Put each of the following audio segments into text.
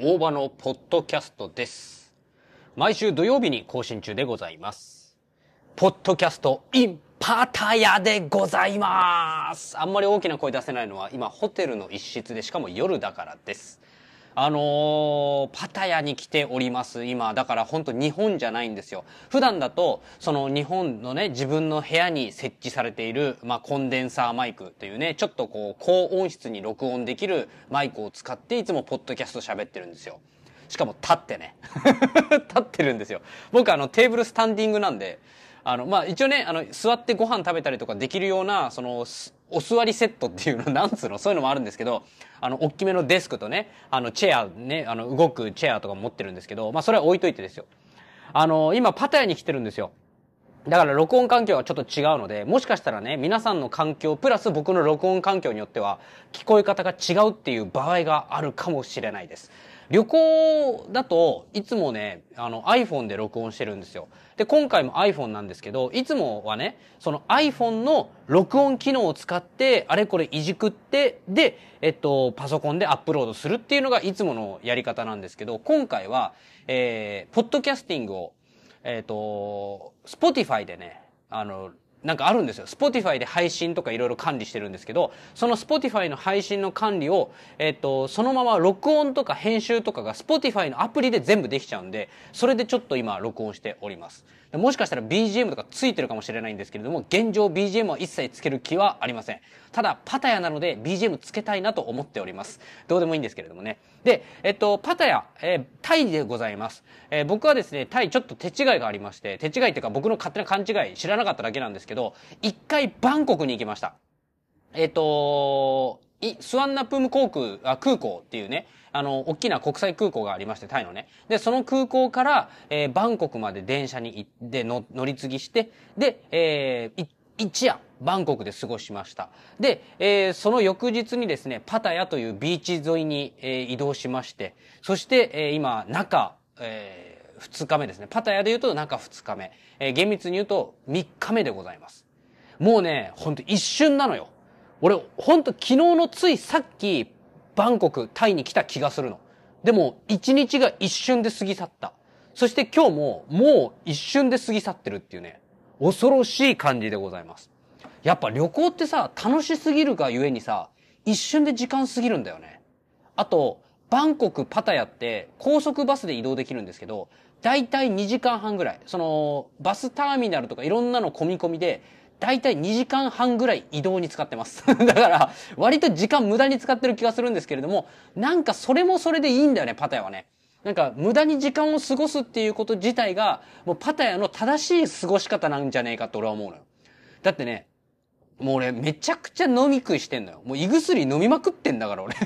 大場のポッドキャストです。毎週土曜日に更新中でございます。ポッドキャスト in パタヤでございます。あんまり大きな声出せないのは今ホテルの一室でしかも夜だからです。あのーパタヤに来ております今。だから本当日本じゃないんですよ。普段だとその日本のね自分の部屋に設置されている、まあ、コンデンサーマイクというねちょっとこう高音質に録音できるマイクを使っていつもポッドキャスト喋ってるんですよ。しかも立ってね。立ってるんですよ。僕あのテーブルスタンディングなんであのまあ一応ねあの座ってご飯食べたりとかできるようなそのお座りセットっていうのなんつうの？そういうのもあるんですけどあの大きめのデスクとねあのチェアねあの動くチェアとか持ってるんですけどまあそれは置いといてですよ。あの今パタヤに来てるんですよ。だから録音環境はちょっと違うので、もしかしたらね、皆さんの環境、プラス僕の録音環境によっては、聞こえ方が違うっていう場合があるかもしれないです。旅行だといつもね、あの iPhone で録音してるんですよ。で、今回も iPhone なんですけど、いつもはね、その iPhone の録音機能を使って、あれこれいじくって、で、えっと、パソコンでアップロードするっていうのがいつものやり方なんですけど、今回は、えー、ポッドキャスティングをえっ、と、Spotify でね、あの、なんかあるんですよ。Spotify で配信とかいろいろ管理してるんですけど、その Spotify の配信の管理を、えっ、と、そのまま録音とか編集とかが Spotify のアプリで全部できちゃうんで、それでちょっと今録音しております。もしかしたら BGM とかついてるかもしれないんですけれども、現状 BGM は一切つける気はありません。ただ、パタヤなので BGM つけたいなと思っております。どうでもいいんですけれどもね。で、えっと、パタヤ、えータイでございます。えー僕はですね、タイちょっと手違いがありまして、手違いっていうか僕の勝手な勘違い知らなかっただけなんですけど、一回バンコクに行きました。えっ、とスワンナプーム航空あ空港っていうね、あの、大きな国際空港がありまして、タイのね。で、その空港から、えーバンコクまで電車に行っての乗り継ぎして、で、えー一夜、バンコクで過ごしました。で、えーその翌日にですね、パタヤというビーチ沿いに、えー移動しまして、そして、えー今、中、え2日目ですね。パタヤで言うと中2日目。えー厳密に言うと3日目でございます。もうね、ほんと一瞬なのよ。俺、ほんと昨日のついさっき、バンコク、タイに来た気がするの。でも、一日が一瞬で過ぎ去った。そして今日も、もう一瞬で過ぎ去ってるっていうね、恐ろしい感じでございます。やっぱ旅行ってさ、楽しすぎるがゆえにさ、一瞬で時間過ぎるんだよね。あと、バンコク、パタヤって高速バスで移動できるんですけど、だいたい2時間半ぐらい。その、バスターミナルとかいろんなの込み込みで、だいたい2時間半ぐらい移動に使ってます。だから、割と時間無駄に使ってる気がするんですけれども、なんかそれもそれでいいんだよね、パタヤはね。なんか無駄に時間を過ごすっていうこと自体が、もうパタヤの正しい過ごし方なんじゃねえかって俺は思うのよ。だってね、もう俺めちゃくちゃ飲み食いしてんのよ。もう胃薬飲みまくってんだから俺。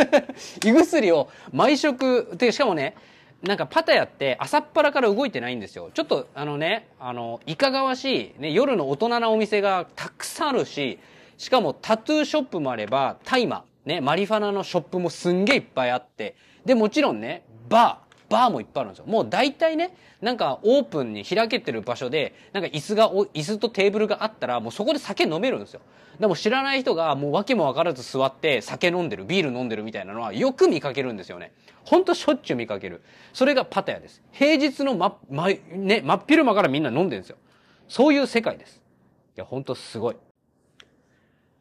胃薬を毎食、で、しかもね、なんかパタヤって朝っぱらから動いてないんですよ。ちょっとあのね、あの、いかがわしい、ね、夜の大人なお店がたくさんあるし、しかもタトゥーショップもあれば、大麻、ね、マリファナのショップもすんげえいっぱいあって、で、もちろんね、バー、バーもいっぱいあるんですよ。もう大体ね、なんかオープンに開けてる場所で、なんか椅子が、椅子とテーブルがあったら、もうそこで酒飲めるんですよ。でも知らない人がもう訳もわからず座って酒飲んでる、ビール飲んでるみたいなのはよく見かけるんですよね。ほんとしょっちゅう見かける。それがパタヤです。平日のま、ま、ね、真っ昼間からみんな飲んでるんですよ。そういう世界です。いや、ほんとすごい。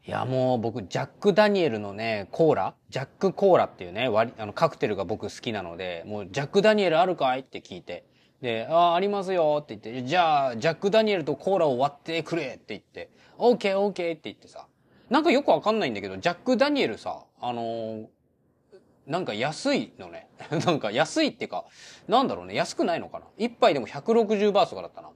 いやもう僕ジャック・ダニエルのねコーラ？ジャック・コーラっていうね割あのカクテルが僕好きなのでもうジャック・ダニエルあるかい？って聞いてで「ああありますよ」って言って「じゃあジャック・ダニエルとコーラを割ってくれ」って言って「オーケーオーケー」って言ってさなんかよくわかんないんだけどジャック・ダニエルさあのーなんか安いのね。なんか安いってか、なんだろうね、安くないのかな？一杯でも160バーツとかだったな。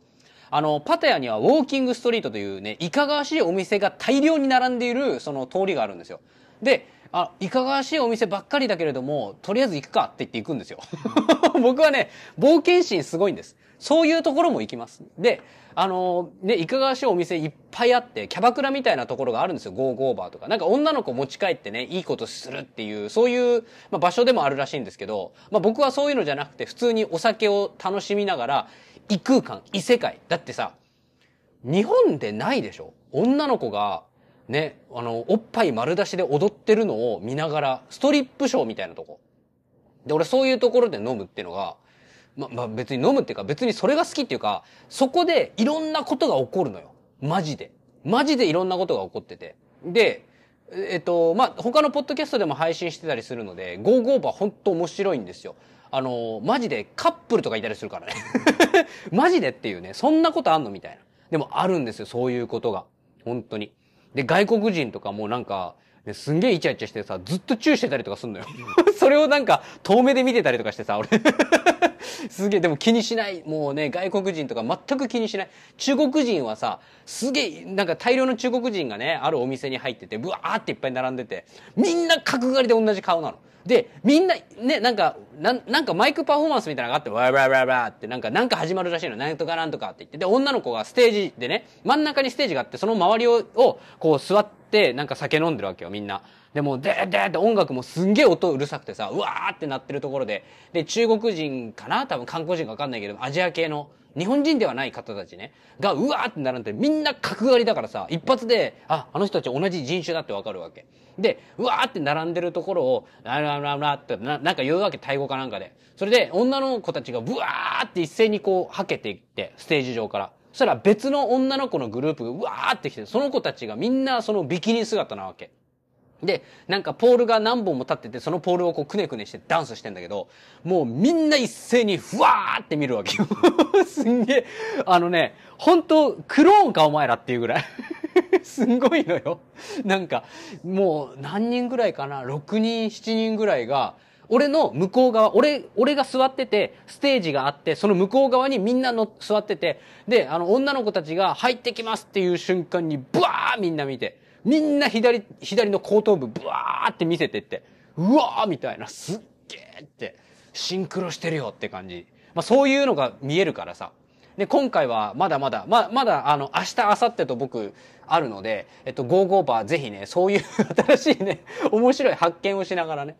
あの、パタヤにはウォーキングストリートというね、いかがわしいお店が大量に並んでいる、その通りがあるんですよ。で、あ、いかがわしいお店ばっかりだけれども、とりあえず行くかって言って行くんですよ。僕はね、冒険心すごいんです。そういうところも行きます。で、あのね、いかがわしいお店いっぱいあって、キャバクラみたいなところがあるんですよ。ゴーゴーバーとか。なんか女の子持ち帰ってね、いいことするっていう、そういう、まあ、場所でもあるらしいんですけど、まあ、僕はそういうのじゃなくて、普通にお酒を楽しみながら、異空間、異世界。だってさ、日本でないでしょ？女の子が、ね、あの、おっぱい丸出しで踊ってるのを見ながら、ストリップショーみたいなとこ。で、俺そういうところで飲むっていうのが、ま、ま、別に飲むっていうか、別にそれが好きっていうか、そこでいろんなことが起こるのよ。マジで。マジでいろんなことが起こってて。で、えっと、まあ、他のポッドキャストでも配信してたりするので、ゴーゴーバー本当面白いんですよ。あの、マジでカップルとかいたりするからね。マジでっていうね、そんなことあんのみたいな。でもあるんですよ、そういうことが。本当に。で、外国人とかもなんか、ね、すんげえイチャイチャしてさ、ずっとチューしてたりとかすんのよ。それをなんか、遠目で見てたりとかしてさ、俺 すげえ、でも気にしない。もうね、外国人とか全く気にしない。中国人はさ、すげえ、なんか大量の中国人がね、あるお店に入ってて、ブワーっていっぱい並んでて、みんな角刈りで同じ顔なの。で、みんな、ね、なんか、な、なんかマイクパフォーマンスみたいなのがあって、わーわーわーわーって、なんか、なんか始まるらしいの。なんとかなんとかって言って。で、女の子がステージでね、真ん中にステージがあって、その周りを、をこう座って、なんか酒飲んでるわけよ、みんな。でも、でーでーって音楽もすんげえ音うるさくてさ、うわーってなってるところで、で、中国人かな？多分韓国人かわかんないけど、アジア系の、日本人ではない方たちね、がうわーって並んで、みんな角刈りだからさ、一発で、あ、あの人たち同じ人種だってわかるわけ。で、うわーって並んでるところを、ララララってな、なんか言うわけ、タイ語かなんかで。それで、女の子たちがブワーって一斉にこう、はけていって、ステージ上から。そしたら別の女の子のグループがうわーって来て、その子たちがみんなそのビキニ姿なわけ。で、なんかポールが何本も立ってて、そのポールをこうくねくねしてダンスしてんだけど、もうみんな一斉にふわーって見るわけよ。すんげえ、あのね、本当クローンかお前らっていうぐらい。すんごいのよ。なんか、もう何人ぐらいかな ?6 人、7人ぐらいが、俺の向こう側、俺、俺が座ってて、ステージがあって、その向こう側にみんなの座ってて、で、あの、女の子たちが入ってきますっていう瞬間に、ブワーみんな見て、みんな左、左の後頭部、ブワーって見せてって、うわーみたいな、すっげーって、シンクロしてるよって感じ。まあそういうのが見えるからさ。で、今回はまだまだ、ま、まだあの、明日、明後日と僕、あるので、えっと、ゴーゴーバーぜひね、そういう 新しいね、面白い発見をしながらね、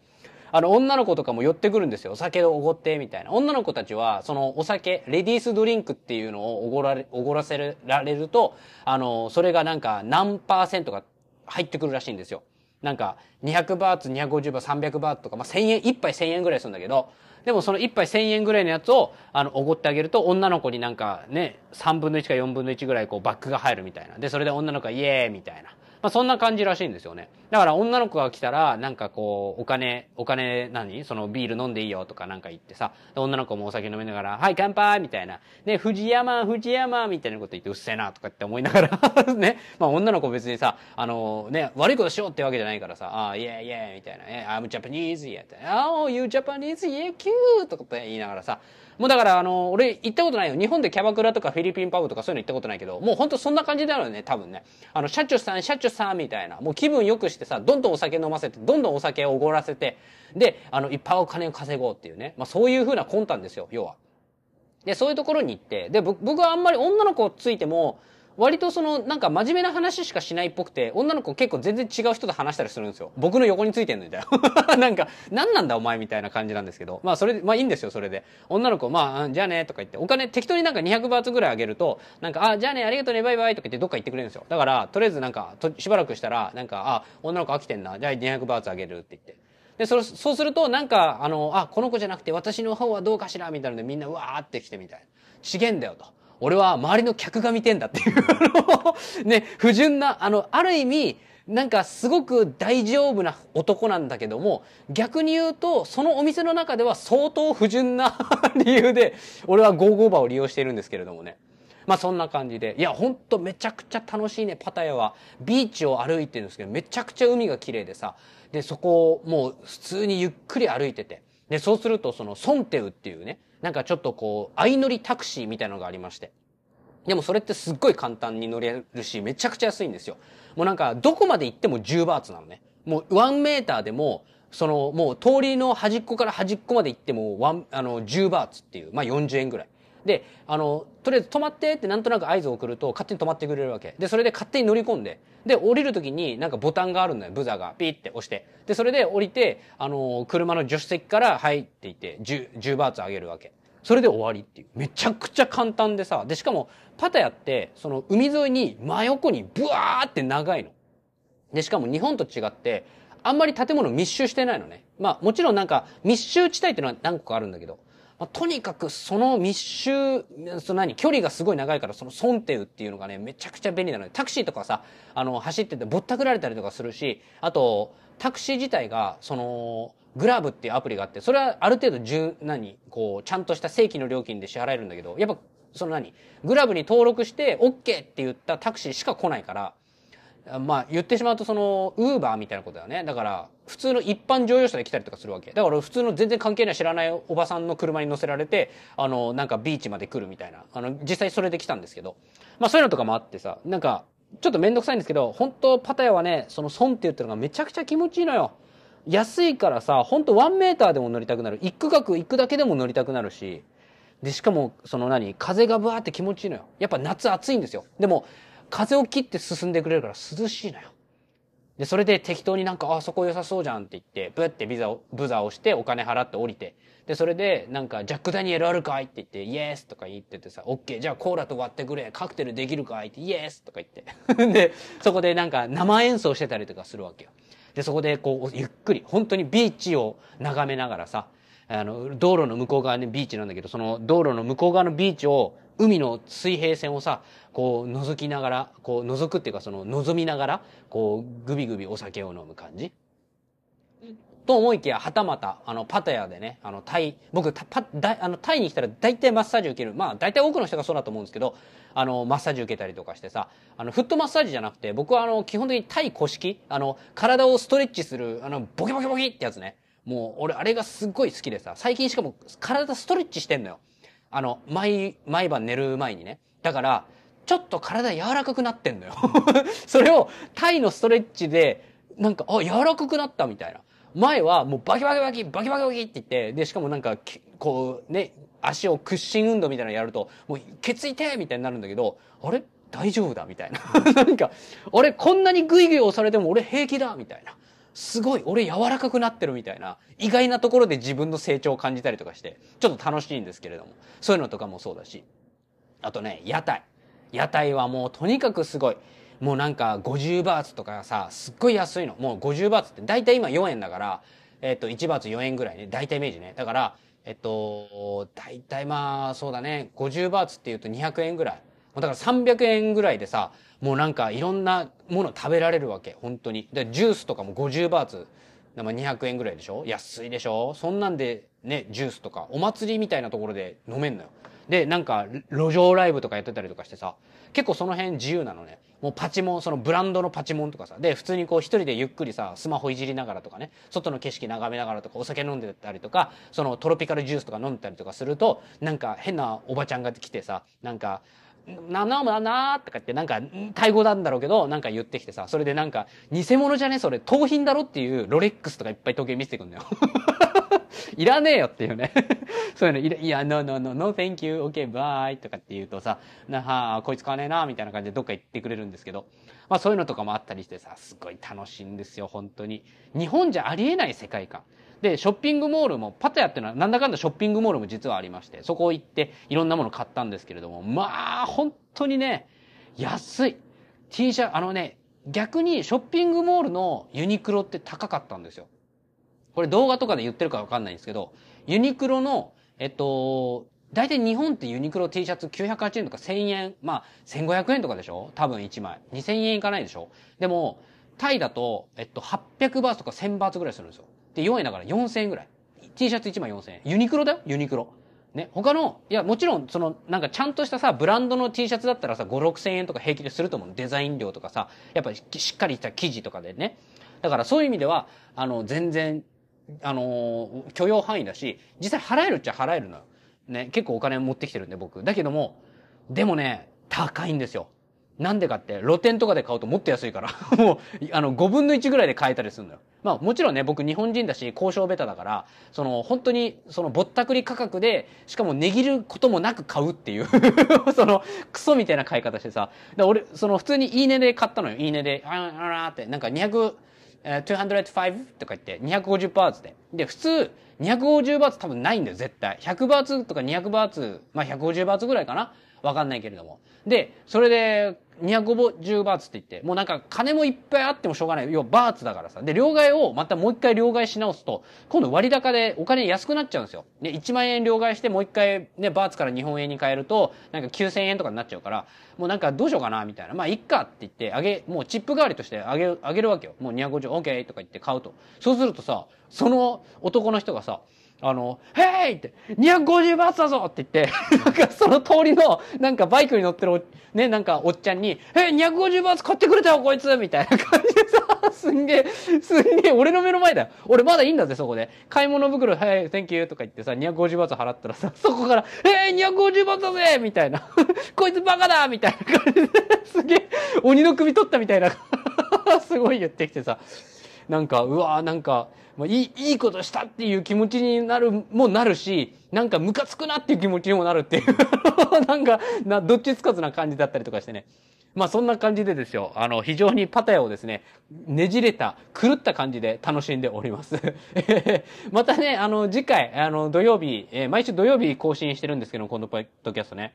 あの、女の子とかも寄ってくるんですよ。お酒をおごって、みたいな。女の子たちは、そのお酒、レディースドリンクっていうのをおごられ、おごらせられると、あの、それがなんか何パーセントが入ってくるらしいんですよ。なんか、200バーツ、250バーツ、300バーツとか、まあ、1000円、1杯1000円ぐらいするんだけど、でもその1杯1000円ぐらいのやつを、あの、おごってあげると、女の子になんかね、3分の1か4分の1ぐらいこうバックが入るみたいな。で、それで女の子がイエーイみたいな。まあそんな感じらしいんですよね。だから女の子が来たら、なんかこう、お金、お金何？そのビール飲んでいいよとかなんか言ってさ、女の子もお酒飲みながら、はい乾杯！みたいな。ね、藤山、藤山！みたいなこと言ってうっせえなとかって思いながら ね、まあ女の子別にさ、あのね、悪いことしようってわけじゃないからさ、ああ、イェイイェイ！みたいな、え、I'm Japanese, yeah, oh, you Japanese, yeah, cute! とかって言いながらさ、もうだから、あの、俺行ったことないよ。日本でキャバクラとかフィリピンパブとかそういうの行ったことないけど、もうほんとそんな感じだよね、多分ね。あの、社長さん、社長さんみたいな。もう気分良くしてさ、どんどんお酒飲ませて、どんどんお酒をおごらせて、で、あの、いっぱいお金を稼ごうっていうね。まあそういう風な魂胆ですよ、要は。で、そういうところに行って、で、僕はあんまり女の子ついても、割とその、なんか真面目な話しかしないっぽくて、女の子結構全然違う人と話したりするんですよ。僕の横についてんのみたいな。なんか、何なんだお前みたいな感じなんですけど。まあそれで、まあいいんですよ、それで。女の子、まあ、じゃあね、とか言って、お金適当になんか200バーツぐらいあげると、なんか、あ、じゃあね、ありがとうね、バイバイとか言ってどっか行ってくれるんですよ。だから、とりあえずなんか、しばらくしたら、なんか、あ、女の子飽きてんな、じゃあ200バーツあげるって言って。で、そそうすると、なんか、あの、あ、この子じゃなくて私の方はどうかしらみたいなのでみんなうわーって来てみたいな。ちげんだよと。俺は周りの客が見てんだっていうね、不純な、あの、ある意味、なんかすごく大丈夫な男なんだけども、逆に言うと、そのお店の中では相当不純な理由で、俺はゴーゴーバーを利用しているんですけれどもね。まあそんな感じで。いや、ほんとめちゃくちゃ楽しいね、パタヤは。ビーチを歩いてるんですけど、めちゃくちゃ海が綺麗でさ。で、そこをもう普通にゆっくり歩いてて。で、そうするとそのソンテウっていうね、なんかちょっとこう、相乗りタクシーみたいなのがありまして。でもそれってすっごい簡単に乗れるし、めちゃくちゃ安いんですよ。もうなんか、どこまで行っても10バーツなのね。もう1メーターでも、その、もう通りの端っこから端っこまで行っても、ワン、あの、10バーツっていう、まあ40円ぐらい。で、あの、とりあえず止まってってなんとなく合図を送ると勝手に止まってくれるわけ。で、それで勝手に乗り込んで、で、降りるときになんかボタンがあるんだよ、ブザーが。ピーって押して。で、それで降りて、あの、車の助手席から入っていて、10、10バーツ上げるわけ。それで終わりっていう。めちゃくちゃ簡単でさ、で、しかも、パタヤって、その海沿いに真横にブワーって長いの。で、しかも日本と違って、あんまり建物密集してないのね。まあもちろんなんか密集地帯っていうのは何個かあるんだけど、まあ、とにかくその密集、その何、距離がすごい長いからそのソンテウっていうのがね、めちゃくちゃ便利なので、タクシーとかさ、あの、走っててぼったくられたりとかするし、あと、タクシー自体が、その、グラブっていうアプリがあって、それはある程度、順、何、こう、ちゃんとした正規の料金で支払えるんだけど、やっぱ、その何、グラブに登録して OK って言ったタクシーしか来ないから、まあ言ってしまうとその、ウーバーみたいなことだよね。だから、普通の一般乗用車で来たりとかするわけ。だから普通の全然関係ない知らないおばさんの車に乗せられて、あの、なんかビーチまで来るみたいな。あの、実際それで来たんですけど。まあそういうのとかもあってさ、なんか、ちょっとめんどくさいんですけど、本当パタヤはね、その損って言ってるのがめちゃくちゃ気持ちいいのよ。安いからさ、本当ワンメーターでも乗りたくなる。一区画行くだけでも乗りたくなるし。で、しかも、その何風がブワーって気持ちいいのよ。やっぱ夏暑いんですよ。でも、風を切って進んでくれるから涼しいのよ。で、それで適当になんか、あ、そこ良さそうじゃんって言って、ブってビザを、ブザーをしてお金払って降りて、で、それで、なんか、ジャック・ダニエルあるかいって言って、イエスとか言っててさ、オッケー、じゃあコーラと割ってくれ、カクテルできるかいって、イエスとか言って。で、そこでなんか生演奏してたりとかするわけよ。で、そこでこう、ゆっくり、本当にビーチを眺めながらさ、あの、道路の向こう側にビーチなんだけど、その道路の向こう側のビーチを、海の水平線をさ、こう覗きながら、こう覗くっていうかその覗みながら、こうグビグビお酒を飲む感じ？と思いきや、はたまた、あの、パタヤでね、あの、タイ、僕、パ、だあの、タイに来たら大体マッサージ受ける。まあ、大体多くの人がそうだと思うんですけど、あの、マッサージ受けたりとかしてさ、あの、フットマッサージじゃなくて、僕はあの、基本的にタイ古式、あの、体をストレッチする、あの、ボキボキボキってやつね。もう、俺、あれがすっごい好きでさ、最近しかも、体ストレッチしてんのよ。あの、毎、毎晩寝る前にね。だから、ちょっと体柔らかくなってんのよ それをタイのストレッチで、なんか、あ、柔らかくなったみたいな。前はもうバキバキバキ、バキバキバキって言って、で、しかもなんか、こうね、足を屈伸運動みたいなのやると、もう、ケツ痛いみたいになるんだけど、あれ？大丈夫だみたいな。なんか、俺こんなにグイグイ押されても俺平気だみたいな。すごい、俺柔らかくなってるみたいな、意外なところで自分の成長を感じたりとかして、ちょっと楽しいんですけれども、そういうのとかもそうだし。あとね、屋台。屋台はもうとにかくすごい。もうなんか50バーツとかさ、すっごい安いの。もう50バーツって大体今4円だから、えっと、1バーツ4円ぐらいね。大体イメージね。だから、えっと、大体まあ、そうだね。50バーツって言うと200円ぐらい。だから300円ぐらいでさ、もうなんかいろんなもの食べられるわけ。本当に。で、ジュースとかも50バーツ。200円ぐらいでしょ？安いでしょ？そんなんでね、ジュースとか、お祭りみたいなところで飲めんのよ。で、なんか、路上ライブとかやってたりとかしてさ、結構その辺自由なのね。もうパチモン、そのブランドのパチモンとかさ、で、普通にこう一人でゆっくりさ、スマホいじりながらとかね、外の景色眺めながらとか、お酒飲んでたりとか、そのトロピカルジュースとか飲んでたりとかすると、なんか変なおばちゃんが来てさ、なんか、な、な、な、な、とかってなんか、タイ語なんだろうけど、なんか言ってきてさ、それでなんか、偽物じゃねそれ、盗品だろっていうロレックスとかいっぱい時計見せてくんだよ。いらねえよっていうね。そういうの、いや、no, no, no, no, thank you, okay, bye とかって言うとさ、なはあ、こいつ買わねえな、みたいな感じでどっか行ってくれるんですけど、まあそういうのとかもあったりしてさ、すごい楽しいんですよ、本当に。日本じゃありえない世界観。で、ショッピングモールも、パタヤっていうのはなんだかんだショッピングモールも実はありまして、そこ行っていろんなもの買ったんですけれども、まあ、本当にね、安い。T シャツ、あのね、逆にショッピングモールのユニクロって高かったんですよ。これ動画とかで言ってるかわかんないんですけど、ユニクロの、えっと、大体日本ってユニクロ T シャツ908円とか1000円、まあ1500円とかでしょ？多分1枚。2000円いかないでしょ？でも、タイだと、えっと、800バーツとか1000バーツぐらいするんですよ。で、4円だから4000円ぐらい。T シャツ1枚4000円。ユニクロだよユニクロ。ね、他の、いや、もちろん、その、なんかちゃんとしたさ、ブランドの T シャツだったらさ、5、6千円とか平気ですると思う。デザイン料とかさ、やっぱりしっかりした生地とかでね。だからそういう意味では、あの、全然あの許容範囲だし、実際払えるっちゃ払えるのよ。ね、結構お金持ってきてるんで僕。だけども、でもね、高いんですよ。なんでかって、露店とかで買うともっと安いから。もう、あの、5分の1ぐらいで買えたりするのよ。まあ、もちろんね、僕日本人だし、交渉ベタだから、その、本当に、その、ぼったくり価格で、しかも値切ることもなく買うっていう その、クソみたいな買い方してさ。で俺、その、普通にいい値で買ったのよ。いい値で、あーあーって、なんか200、205とか言って250バーツで。で、普通250バーツ多分ないんだよ、絶対。100バーツとか200バーツ、まあ150バーツぐらいかなわかんないけれども。で、それで、250バーツって言って、もうなんか金もいっぱいあってもしょうがない。要はバーツだからさ。で、両替をまたもう一回両替し直すと、今度割高でお金安くなっちゃうんですよ。で、1万円両替してもう一回ね、バーツから日本円に変えると、なんか9000円とかになっちゃうから、もうなんかどうしようかな、みたいな。まあ、いっかって言って、あげ、もうチップ代わりとしてあげ、あげるわけよ。もう250、OK とか言って買うと。そうするとさ、その男の人がさ、あの、ヘイ!って、250バーツだぞ!って言って、なんかその通りの、なんかバイクに乗ってる、ね、なんかおっちゃんに、え、250バーツ買ってくれたよ、こいつ!みたいな感じでさ、すんげえ、すんげえ、俺の目の前だよ。俺まだいいんだぜ、そこで。買い物袋、はい、Thank you! とか言ってさ、250バーツ払ったらさ、そこから、えー、250バーツだぜ!みたいな。こいつバカだ!みたいな感じで、すげえ、鬼の首取ったみたいな、すごい言ってきてさ、なんか、うわなんか、まあ、いい、いいことしたっていう気持ちになる、もなるし、なんかムカつくなっていう気持ちにもなるっていう なんか、な、どっちつかずな感じだったりとかしてね。まあそんな感じでですよ、あの、非常にパタヤをですね、ねじれた、狂った感じで楽しんでおります。またね、あの、次回、あの、土曜日、えー、毎週土曜日更新してるんですけど、このポッドキャストね。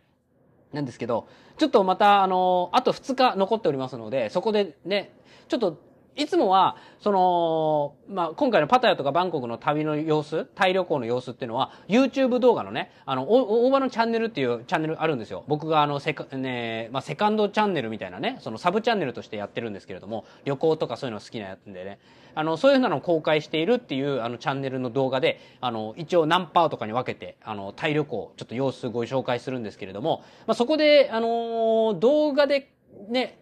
なんですけど、ちょっとまた、あの、あと2日残っておりますので、そこでね、ちょっといつもは、その、まあ、今回のパタヤとかバンコクの旅の様子、タイ旅行の様子っていうのは、YouTube 動画のね、あの、大場のチャンネルっていうチャンネルあるんですよ。僕があの、セカ、ね、まあ、セカンドチャンネルみたいなね、そのサブチャンネルとしてやってるんですけれども、旅行とかそういうの好きなやつでね、あの、そういうふうなのを公開しているっていう、あの、チャンネルの動画で、あの、一応何パーとかに分けて、あの、タイ旅行、ちょっと様子ご紹介するんですけれども、まあ、そこで、あの、動画で、ね、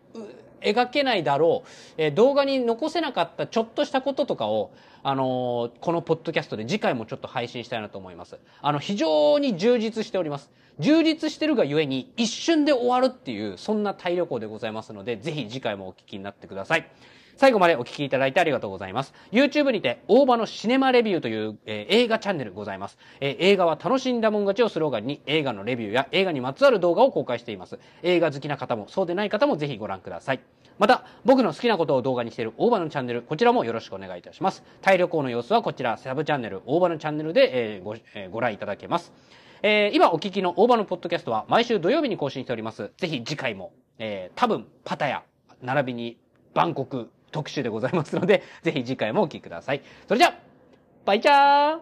描けないだろう、えー、動画に残せなかったちょっとしたこととかを、あのー、このポッドキャストで次回もちょっと配信したいなと思います。あの、非常に充実しております。充実してるがゆえに一瞬で終わるっていう、そんなタイ旅行でございますので、ぜひ次回もお聞きになってください。最後までお聞きいただいてありがとうございます。YouTube にて、大場のシネマレビューという、えー、映画チャンネルございます、えー、映画は楽しんだもん勝ちをスローガンに映画のレビューや映画にまつわる動画を公開しています。映画好きな方もそうでない方もぜひご覧ください。また、僕の好きなことを動画にしている大場のチャンネル、こちらもよろしくお願いいたします。タイ旅行の様子はこちら、サブチャンネル、大場のチャンネルで、えー、ご、えー、ご覧いただけます。えー、今お聞きの大場のポッドキャストは毎週土曜日に更新しております。ぜひ次回も、えー、多分、パタヤ、並びに、バンコク特集でございますので、ぜひ次回もお聴きください。それじゃ、バイチャー